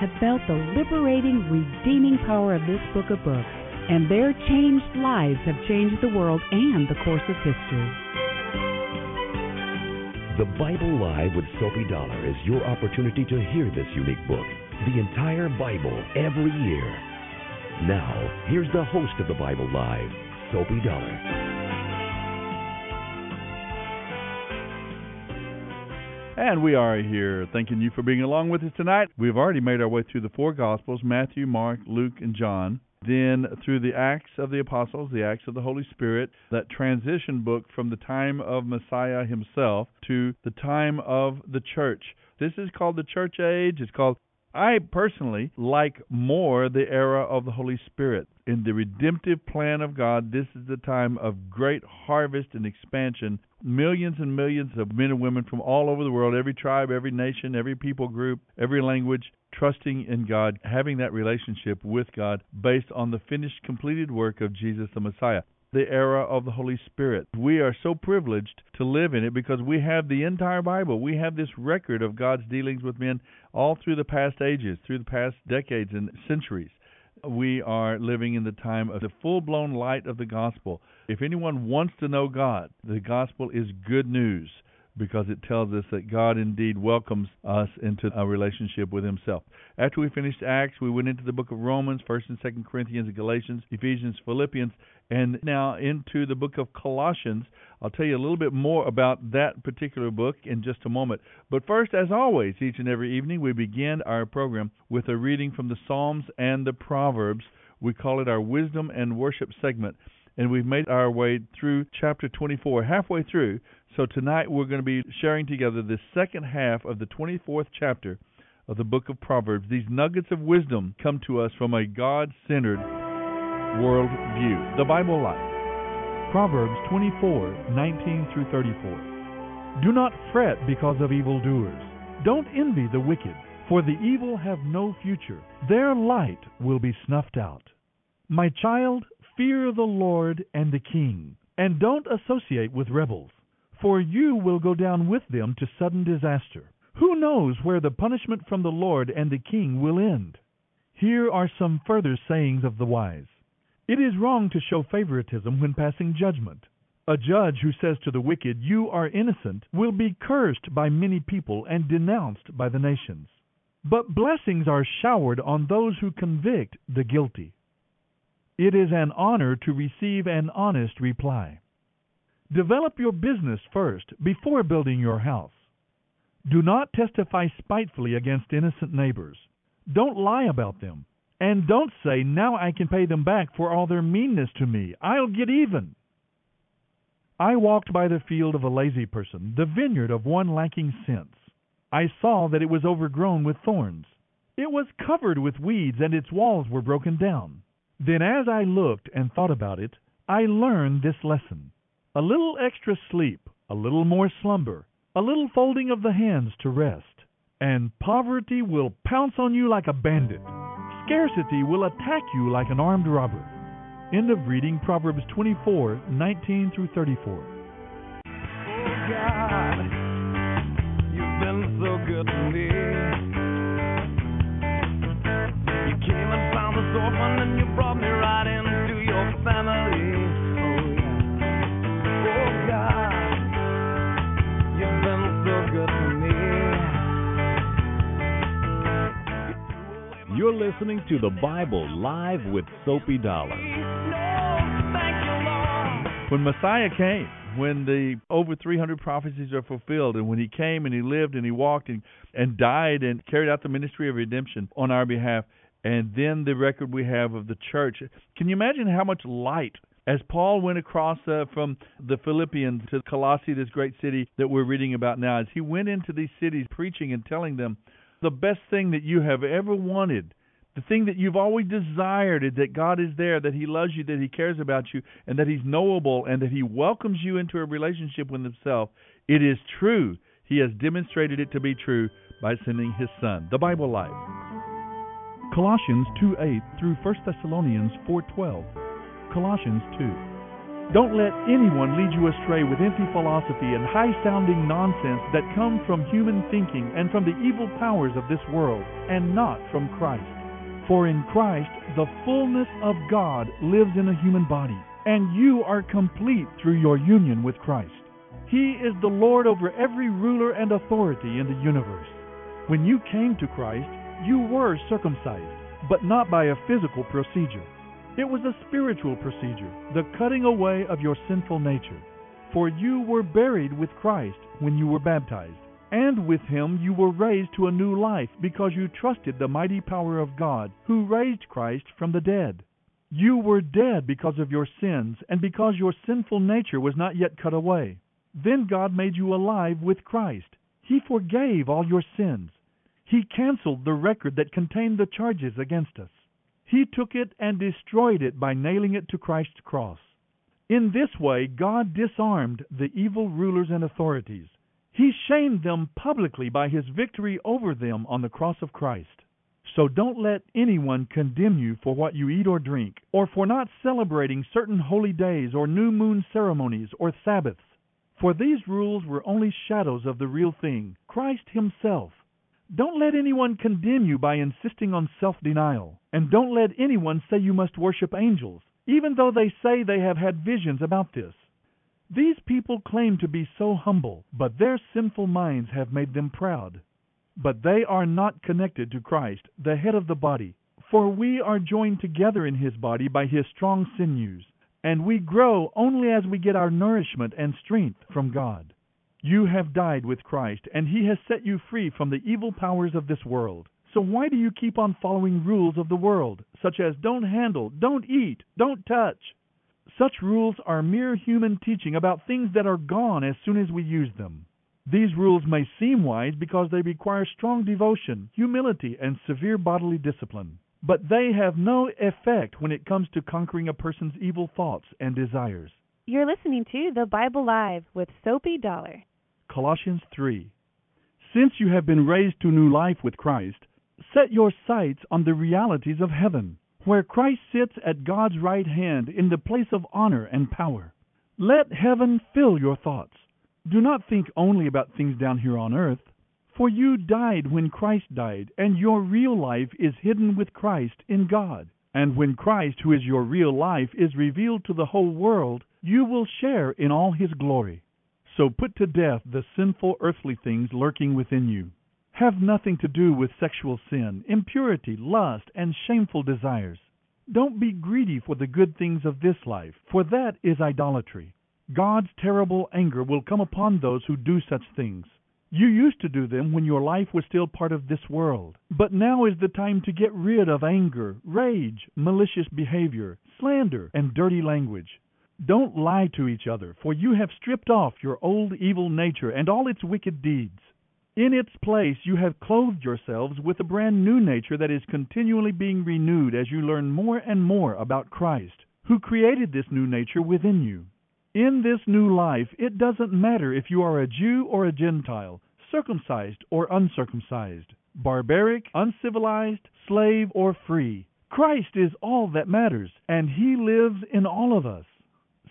have felt the liberating, redeeming power of this book of books, and their changed lives have changed the world and the course of history. The Bible Live with Soapy Dollar is your opportunity to hear this unique book, the entire Bible, every year. Now, here's the host of the Bible Live, Soapy Dollar. And we are here thanking you for being along with us tonight. We've already made our way through the four Gospels Matthew, Mark, Luke, and John. Then through the Acts of the Apostles, the Acts of the Holy Spirit, that transition book from the time of Messiah himself to the time of the church. This is called the church age. It's called I personally like more the era of the Holy Spirit. In the redemptive plan of God, this is the time of great harvest and expansion. Millions and millions of men and women from all over the world, every tribe, every nation, every people group, every language, trusting in God, having that relationship with God based on the finished, completed work of Jesus the Messiah the era of the Holy Spirit. We are so privileged to live in it because we have the entire Bible. We have this record of God's dealings with men all through the past ages, through the past decades and centuries. We are living in the time of the full blown light of the gospel. If anyone wants to know God, the gospel is good news because it tells us that God indeed welcomes us into a relationship with Himself. After we finished Acts, we went into the book of Romans, 1st and 2nd Corinthians, Galatians, Ephesians, Philippians, and now into the book of Colossians. I'll tell you a little bit more about that particular book in just a moment. But first, as always, each and every evening, we begin our program with a reading from the Psalms and the Proverbs. We call it our Wisdom and Worship segment and we've made our way through chapter 24, halfway through. So tonight we're going to be sharing together the second half of the 24th chapter of the book of Proverbs. These nuggets of wisdom come to us from a God centered world view. The Bible Live. Proverbs 24, 19 through 34. Do not fret because of evildoers. Don't envy the wicked, for the evil have no future. Their light will be snuffed out. My child, Fear the Lord and the king, and don't associate with rebels, for you will go down with them to sudden disaster. Who knows where the punishment from the Lord and the king will end? Here are some further sayings of the wise. It is wrong to show favoritism when passing judgment. A judge who says to the wicked, You are innocent, will be cursed by many people and denounced by the nations. But blessings are showered on those who convict the guilty. It is an honor to receive an honest reply. Develop your business first before building your house. Do not testify spitefully against innocent neighbors. Don't lie about them. And don't say, Now I can pay them back for all their meanness to me. I'll get even. I walked by the field of a lazy person, the vineyard of one lacking sense. I saw that it was overgrown with thorns. It was covered with weeds, and its walls were broken down. Then, as I looked and thought about it, I learned this lesson. A little extra sleep, a little more slumber, a little folding of the hands to rest, and poverty will pounce on you like a bandit, Scarcity will attack you like an armed robber. End of reading Proverbs 24 19 through 34. Oh God, you've been so good to me. You're listening to the Bible Live with Soapy Dollar. When Messiah came, when the over 300 prophecies are fulfilled, and when he came and he lived and he walked and, and died and carried out the ministry of redemption on our behalf, and then the record we have of the church. Can you imagine how much light? As Paul went across uh, from the Philippians to Colossae, this great city that we're reading about now, as he went into these cities preaching and telling them the best thing that you have ever wanted, the thing that you've always desired is that God is there, that He loves you, that He cares about you, and that He's knowable, and that He welcomes you into a relationship with Himself. It is true. He has demonstrated it to be true by sending His Son. The Bible Live. Colossians 2 8 through 1 Thessalonians 4 12. Colossians 2. Don't let anyone lead you astray with empty philosophy and high sounding nonsense that come from human thinking and from the evil powers of this world, and not from Christ. For in Christ the fullness of God lives in a human body, and you are complete through your union with Christ. He is the Lord over every ruler and authority in the universe. When you came to Christ, you were circumcised, but not by a physical procedure. It was a spiritual procedure, the cutting away of your sinful nature. For you were buried with Christ when you were baptized, and with him you were raised to a new life because you trusted the mighty power of God who raised Christ from the dead. You were dead because of your sins and because your sinful nature was not yet cut away. Then God made you alive with Christ. He forgave all your sins. He canceled the record that contained the charges against us. He took it and destroyed it by nailing it to Christ's cross. In this way, God disarmed the evil rulers and authorities. He shamed them publicly by his victory over them on the cross of Christ. So don't let anyone condemn you for what you eat or drink, or for not celebrating certain holy days or new moon ceremonies or Sabbaths. For these rules were only shadows of the real thing, Christ Himself. Don't let anyone condemn you by insisting on self denial. And don't let anyone say you must worship angels, even though they say they have had visions about this. These people claim to be so humble, but their sinful minds have made them proud. But they are not connected to Christ, the head of the body. For we are joined together in his body by his strong sinews, and we grow only as we get our nourishment and strength from God. You have died with Christ, and He has set you free from the evil powers of this world. So why do you keep on following rules of the world, such as don't handle, don't eat, don't touch? Such rules are mere human teaching about things that are gone as soon as we use them. These rules may seem wise because they require strong devotion, humility, and severe bodily discipline. But they have no effect when it comes to conquering a person's evil thoughts and desires. You're listening to The Bible Live with Soapy Dollar. Colossians 3. Since you have been raised to new life with Christ, set your sights on the realities of heaven, where Christ sits at God's right hand in the place of honor and power. Let heaven fill your thoughts. Do not think only about things down here on earth, for you died when Christ died, and your real life is hidden with Christ in God. And when Christ, who is your real life, is revealed to the whole world, you will share in all his glory. So put to death the sinful earthly things lurking within you. Have nothing to do with sexual sin, impurity, lust, and shameful desires. Don't be greedy for the good things of this life, for that is idolatry. God's terrible anger will come upon those who do such things. You used to do them when your life was still part of this world. But now is the time to get rid of anger, rage, malicious behavior, slander, and dirty language. Don't lie to each other, for you have stripped off your old evil nature and all its wicked deeds. In its place, you have clothed yourselves with a brand new nature that is continually being renewed as you learn more and more about Christ, who created this new nature within you. In this new life, it doesn't matter if you are a Jew or a Gentile, circumcised or uncircumcised, barbaric, uncivilized, slave or free. Christ is all that matters, and He lives in all of us.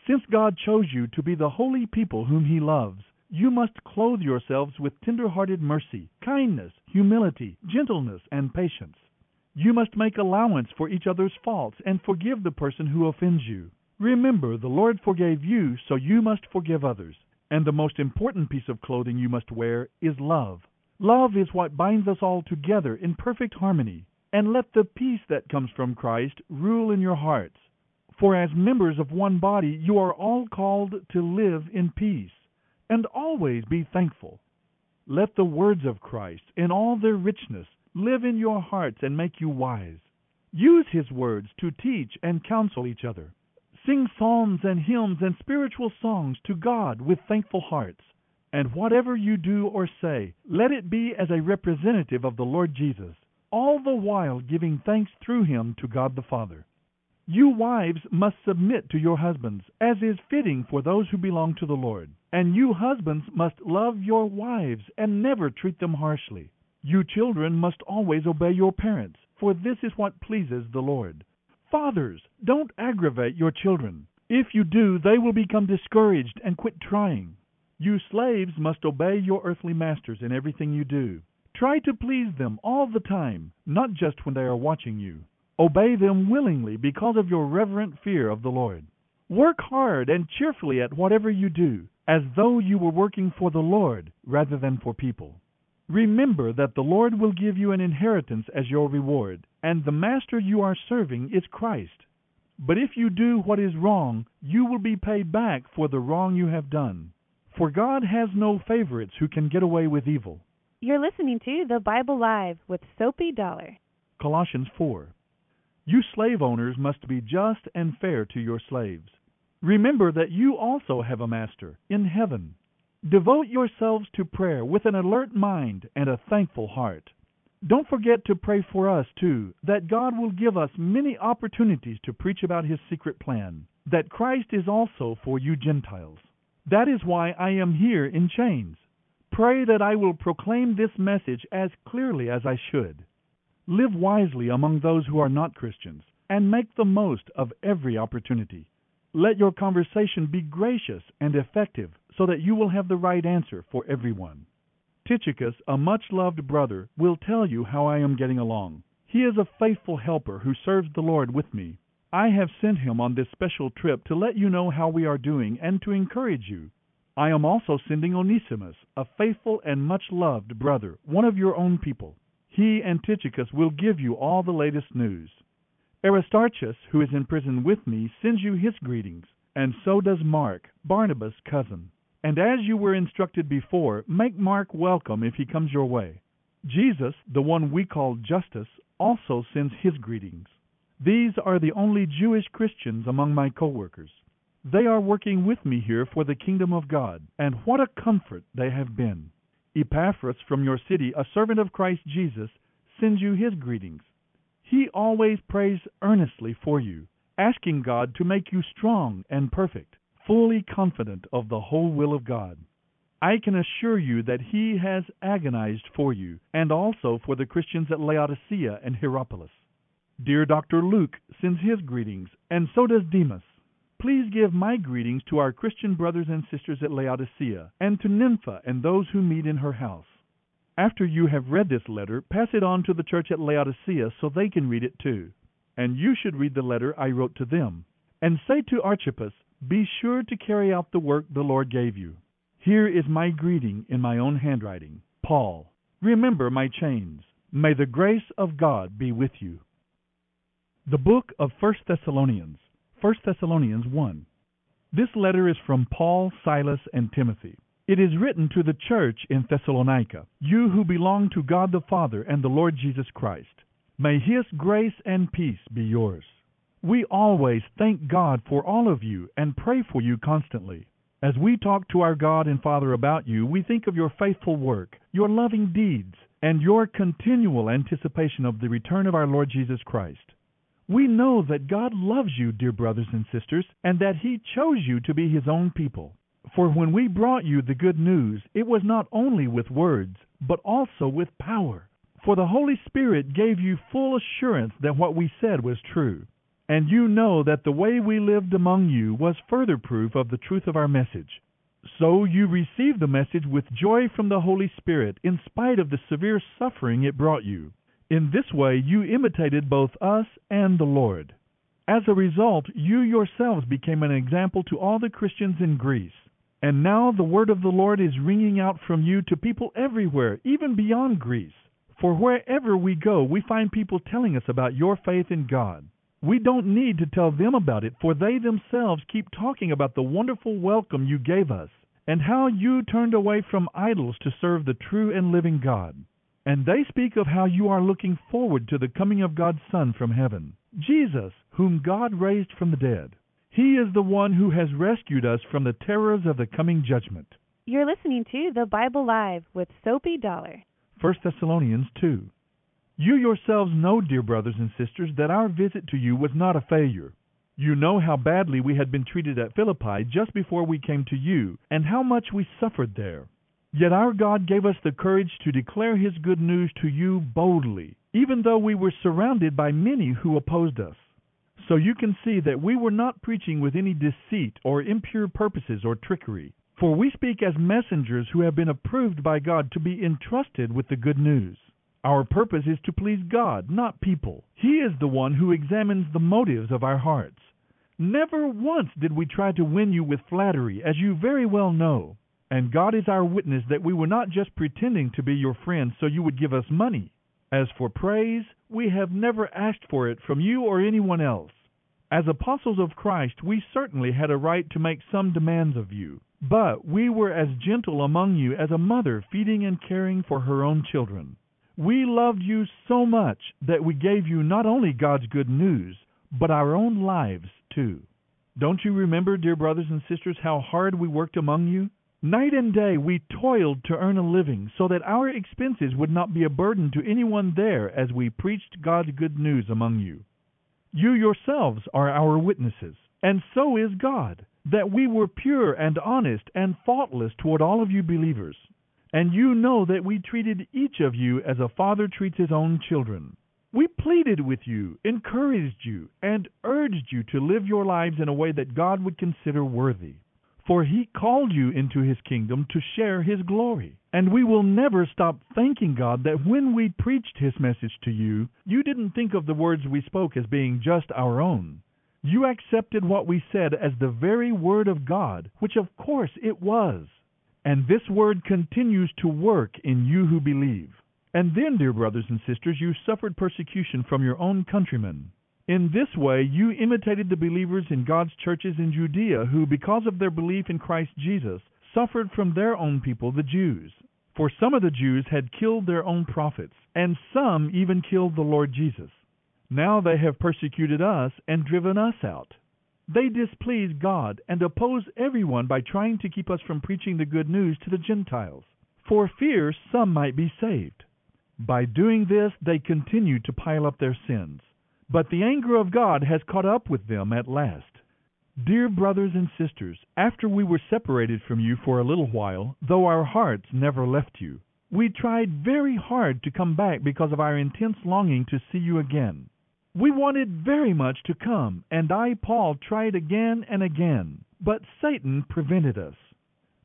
Since God chose you to be the holy people whom He loves, you must clothe yourselves with tender-hearted mercy, kindness, humility, gentleness, and patience. You must make allowance for each other's faults and forgive the person who offends you. Remember, the Lord forgave you, so you must forgive others. And the most important piece of clothing you must wear is love. Love is what binds us all together in perfect harmony. And let the peace that comes from Christ rule in your hearts. For as members of one body, you are all called to live in peace, and always be thankful. Let the words of Christ, in all their richness, live in your hearts and make you wise. Use his words to teach and counsel each other. Sing psalms and hymns and spiritual songs to God with thankful hearts. And whatever you do or say, let it be as a representative of the Lord Jesus, all the while giving thanks through him to God the Father. You wives must submit to your husbands, as is fitting for those who belong to the Lord. And you husbands must love your wives and never treat them harshly. You children must always obey your parents, for this is what pleases the Lord. Fathers, don't aggravate your children. If you do, they will become discouraged and quit trying. You slaves must obey your earthly masters in everything you do. Try to please them all the time, not just when they are watching you. Obey them willingly because of your reverent fear of the Lord. Work hard and cheerfully at whatever you do, as though you were working for the Lord rather than for people. Remember that the Lord will give you an inheritance as your reward, and the master you are serving is Christ. But if you do what is wrong, you will be paid back for the wrong you have done. For God has no favorites who can get away with evil. You're listening to The Bible Live with Soapy Dollar. Colossians 4. You slave owners must be just and fair to your slaves. Remember that you also have a master in heaven. Devote yourselves to prayer with an alert mind and a thankful heart. Don't forget to pray for us, too, that God will give us many opportunities to preach about His secret plan, that Christ is also for you Gentiles. That is why I am here in chains. Pray that I will proclaim this message as clearly as I should. Live wisely among those who are not Christians, and make the most of every opportunity. Let your conversation be gracious and effective so that you will have the right answer for everyone. Tychicus, a much loved brother, will tell you how I am getting along. He is a faithful helper who serves the Lord with me. I have sent him on this special trip to let you know how we are doing and to encourage you. I am also sending Onesimus, a faithful and much loved brother, one of your own people. He and Tychicus will give you all the latest news. Aristarchus, who is in prison with me, sends you his greetings, and so does Mark, Barnabas' cousin. And as you were instructed before, make Mark welcome if he comes your way. Jesus, the one we call Justus, also sends his greetings. These are the only Jewish Christians among my co-workers. They are working with me here for the kingdom of God, and what a comfort they have been. Epaphras from your city, a servant of Christ Jesus, sends you his greetings. He always prays earnestly for you, asking God to make you strong and perfect fully confident of the whole will of God. I can assure you that he has agonized for you, and also for the Christians at Laodicea and Hierapolis. Dear Dr. Luke sends his greetings, and so does Demas. Please give my greetings to our Christian brothers and sisters at Laodicea, and to Nympha and those who meet in her house. After you have read this letter, pass it on to the church at Laodicea so they can read it too. And you should read the letter I wrote to them. And say to Archippus, be sure to carry out the work the Lord gave you. Here is my greeting in my own handwriting. Paul. Remember my chains. May the grace of God be with you. The book of First Thessalonians. 1 Thessalonians 1. This letter is from Paul, Silas, and Timothy. It is written to the church in Thessalonica, you who belong to God the Father and the Lord Jesus Christ. May his grace and peace be yours. We always thank God for all of you and pray for you constantly. As we talk to our God and Father about you, we think of your faithful work, your loving deeds, and your continual anticipation of the return of our Lord Jesus Christ. We know that God loves you, dear brothers and sisters, and that He chose you to be His own people. For when we brought you the good news, it was not only with words, but also with power For the Holy Spirit gave you full assurance that what we said was true. And you know that the way we lived among you was further proof of the truth of our message. So you received the message with joy from the Holy Spirit, in spite of the severe suffering it brought you. In this way you imitated both us and the Lord. As a result, you yourselves became an example to all the Christians in Greece. And now the word of the Lord is ringing out from you to people everywhere, even beyond Greece. For wherever we go, we find people telling us about your faith in God. We don't need to tell them about it, for they themselves keep talking about the wonderful welcome you gave us, and how you turned away from idols to serve the true and living God. And they speak of how you are looking forward to the coming of God's Son from heaven, Jesus, whom God raised from the dead. He is the one who has rescued us from the terrors of the coming judgment. You're listening to The Bible Live with Soapy Dollar. 1 Thessalonians 2. You yourselves know, dear brothers and sisters, that our visit to you was not a failure. You know how badly we had been treated at Philippi just before we came to you, and how much we suffered there. Yet our God gave us the courage to declare His good news to you boldly, even though we were surrounded by many who opposed us. So you can see that we were not preaching with any deceit or impure purposes or trickery, for we speak as messengers who have been approved by God to be entrusted with the good news. Our purpose is to please God, not people. He is the one who examines the motives of our hearts. Never once did we try to win you with flattery, as you very well know. And God is our witness that we were not just pretending to be your friends so you would give us money. As for praise, we have never asked for it from you or anyone else. As apostles of Christ, we certainly had a right to make some demands of you. But we were as gentle among you as a mother feeding and caring for her own children. We loved you so much that we gave you not only God's good news, but our own lives too. Don't you remember, dear brothers and sisters, how hard we worked among you? Night and day we toiled to earn a living so that our expenses would not be a burden to anyone there as we preached God's good news among you. You yourselves are our witnesses, and so is God, that we were pure and honest and faultless toward all of you believers. And you know that we treated each of you as a father treats his own children. We pleaded with you, encouraged you, and urged you to live your lives in a way that God would consider worthy. For he called you into his kingdom to share his glory. And we will never stop thanking God that when we preached his message to you, you didn't think of the words we spoke as being just our own. You accepted what we said as the very word of God, which of course it was. And this word continues to work in you who believe. And then, dear brothers and sisters, you suffered persecution from your own countrymen. In this way, you imitated the believers in God's churches in Judea, who, because of their belief in Christ Jesus, suffered from their own people, the Jews. For some of the Jews had killed their own prophets, and some even killed the Lord Jesus. Now they have persecuted us and driven us out. They displease God and oppose everyone by trying to keep us from preaching the good news to the Gentiles, for fear some might be saved. By doing this, they continue to pile up their sins. But the anger of God has caught up with them at last. Dear brothers and sisters, after we were separated from you for a little while, though our hearts never left you, we tried very hard to come back because of our intense longing to see you again. We wanted very much to come, and I, Paul, tried again and again, but Satan prevented us.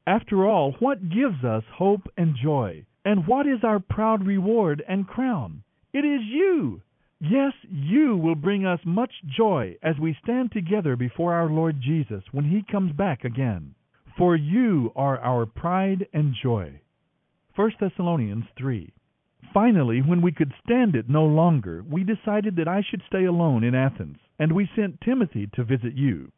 After all, what gives us hope and joy? And what is our proud reward and crown? It is you! Yes, you will bring us much joy as we stand together before our Lord Jesus when he comes back again. For you are our pride and joy. 1 Thessalonians 3 Finally, when we could stand it no longer, we decided that I should stay alone in Athens, and we sent Timothy to visit you.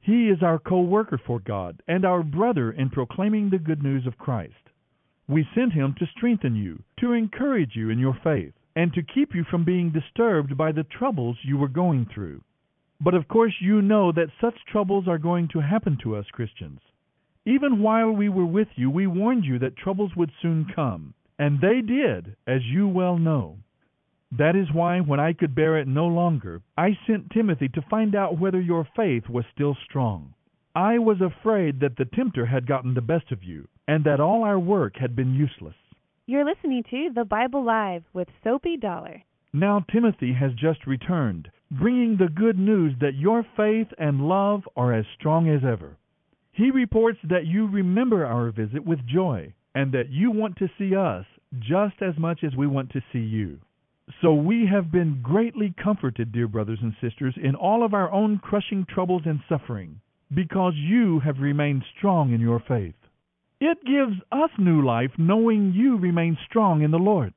He is our co worker for God and our brother in proclaiming the good news of Christ. We sent him to strengthen you, to encourage you in your faith, and to keep you from being disturbed by the troubles you were going through. But of course, you know that such troubles are going to happen to us Christians. Even while we were with you, we warned you that troubles would soon come. And they did, as you well know. That is why, when I could bear it no longer, I sent Timothy to find out whether your faith was still strong. I was afraid that the tempter had gotten the best of you, and that all our work had been useless. You're listening to The Bible Live with Soapy Dollar. Now Timothy has just returned, bringing the good news that your faith and love are as strong as ever. He reports that you remember our visit with joy and that you want to see us just as much as we want to see you. So we have been greatly comforted, dear brothers and sisters, in all of our own crushing troubles and suffering, because you have remained strong in your faith. It gives us new life knowing you remain strong in the Lord.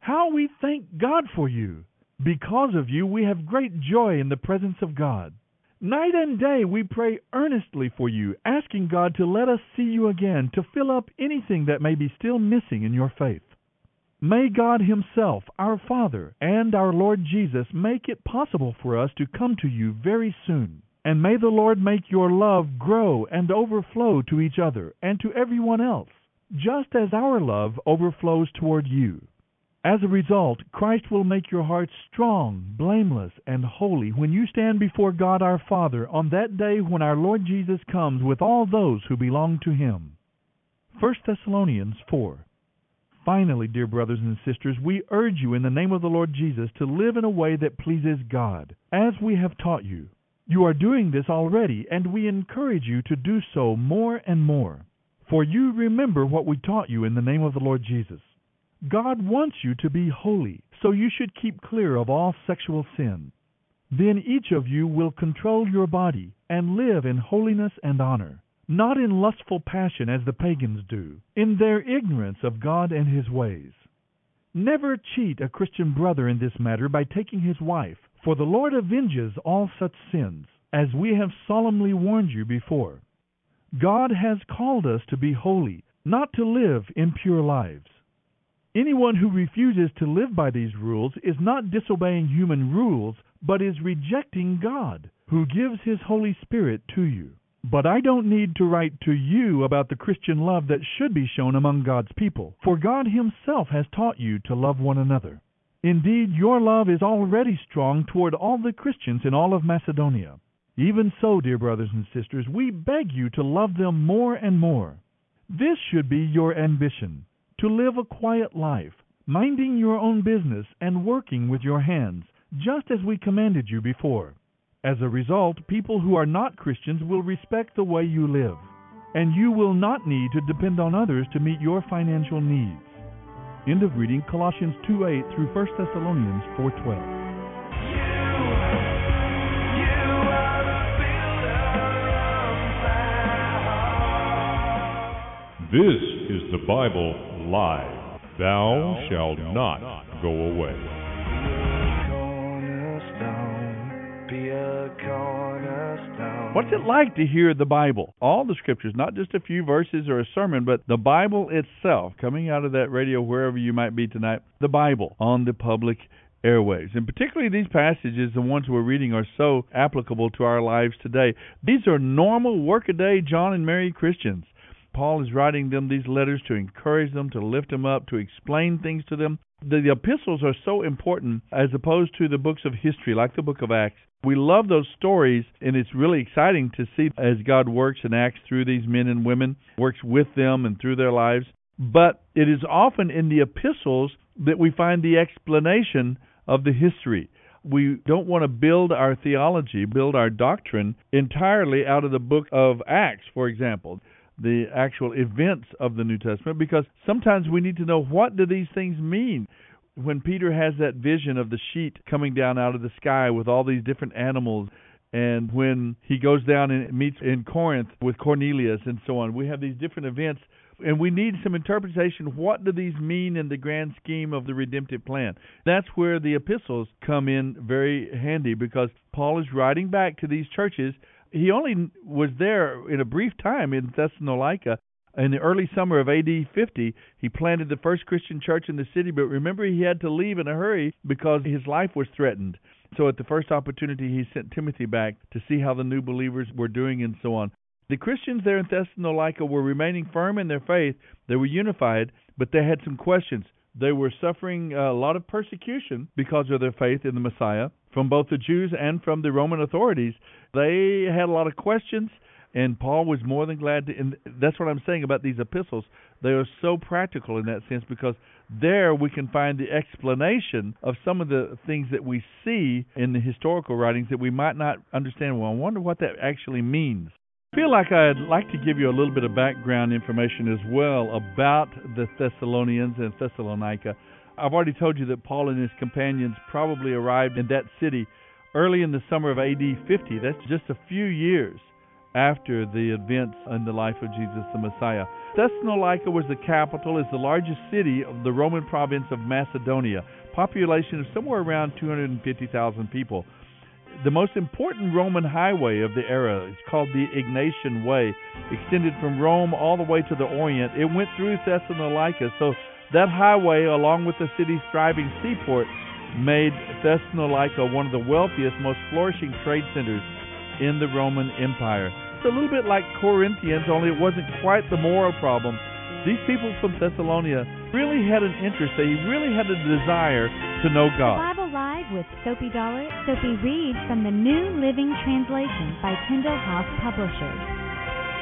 How we thank God for you! Because of you, we have great joy in the presence of God. Night and day we pray earnestly for you, asking God to let us see you again, to fill up anything that may be still missing in your faith. May God Himself, our Father, and our Lord Jesus make it possible for us to come to you very soon. And may the Lord make your love grow and overflow to each other and to everyone else, just as our love overflows toward you. As a result, Christ will make your heart strong, blameless, and holy when you stand before God our Father on that day when our Lord Jesus comes with all those who belong to Him. 1 Thessalonians 4. Finally, dear brothers and sisters, we urge you in the name of the Lord Jesus to live in a way that pleases God, as we have taught you. You are doing this already, and we encourage you to do so more and more. For you remember what we taught you in the name of the Lord Jesus. God wants you to be holy, so you should keep clear of all sexual sin. Then each of you will control your body and live in holiness and honor, not in lustful passion as the pagans do, in their ignorance of God and His ways. Never cheat a Christian brother in this matter by taking his wife, for the Lord avenges all such sins, as we have solemnly warned you before. God has called us to be holy, not to live impure lives. Anyone who refuses to live by these rules is not disobeying human rules, but is rejecting God, who gives His Holy Spirit to you. But I don't need to write to you about the Christian love that should be shown among God's people, for God Himself has taught you to love one another. Indeed, your love is already strong toward all the Christians in all of Macedonia. Even so, dear brothers and sisters, we beg you to love them more and more. This should be your ambition to live a quiet life, minding your own business and working with your hands, just as we commanded you before. As a result, people who are not Christians will respect the way you live, and you will not need to depend on others to meet your financial needs. End of reading Colossians 2:8 through 1 Thessalonians 4:12. This is the Bible live. Thou shalt not go away. What's it like to hear the Bible? All the scriptures, not just a few verses or a sermon, but the Bible itself coming out of that radio wherever you might be tonight. The Bible on the public airwaves. And particularly these passages, the ones we're reading, are so applicable to our lives today. These are normal, workaday John and Mary Christians. Paul is writing them these letters to encourage them, to lift them up, to explain things to them. The, the, epistles are so important as opposed to the books of history, like the book of Acts. We love those stories, and it's really exciting to see as God works and acts through these men and women, works with them and through their lives. But it is often in the epistles that we find the explanation of the history. We don't want to build our theology, build our doctrine entirely out of the book of Acts, for example the actual events of the New Testament because sometimes we need to know what do these things mean. When Peter has that vision of the sheet coming down out of the sky with all these different animals and when he goes down and meets in Corinth with Cornelius and so on, we have these different events and we need some interpretation. What do these mean in the grand scheme of the redemptive plan? That's where the epistles come in very handy because Paul is writing back to these churches he only was there in a brief time in Thessalonica. In the early summer of AD 50, he planted the first Christian church in the city, but remember he had to leave in a hurry because his life was threatened. So at the first opportunity, he sent Timothy back to see how the new believers were doing and so on. The Christians there in Thessalonica were remaining firm in their faith. They were unified, but they had some questions. They were suffering a lot of persecution because of their faith in the Messiah from both the Jews and from the Roman authorities. They had a lot of questions, and Paul was more than glad to. And that's what I'm saying about these epistles. They are so practical in that sense because there we can find the explanation of some of the things that we see in the historical writings that we might not understand. Well, I wonder what that actually means. I feel like I'd like to give you a little bit of background information as well about the Thessalonians and Thessalonica. I've already told you that Paul and his companions probably arrived in that city early in the summer of AD 50. That's just a few years after the events in the life of Jesus the Messiah. Thessalonica was the capital, is the largest city of the Roman province of Macedonia, population of somewhere around 250,000 people. The most important Roman highway of the era is called the Egnatian Way, extended from Rome all the way to the Orient. It went through Thessalonica, so that highway, along with the city's thriving seaport, made Thessalonica one of the wealthiest, most flourishing trade centers in the Roman Empire. It's a little bit like Corinthians, only it wasn't quite the moral problem. These people from Thessalonica really had an interest, they really had a desire to know God. Bible Live with Soapy Dollar. Soapy reads from the New Living Translation by Tyndale House Publishers.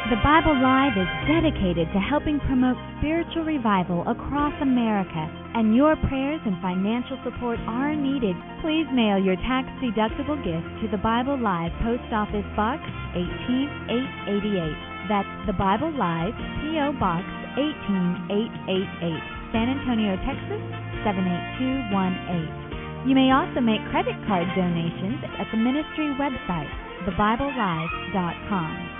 The Bible Live is dedicated to helping promote spiritual revival across America, and your prayers and financial support are needed. Please mail your tax deductible gift to the Bible Live Post Office Box 18888. That's the Bible Live P.O. Box 18888, San Antonio, Texas 78218. You may also make credit card donations at the ministry website, thebiblelive.com.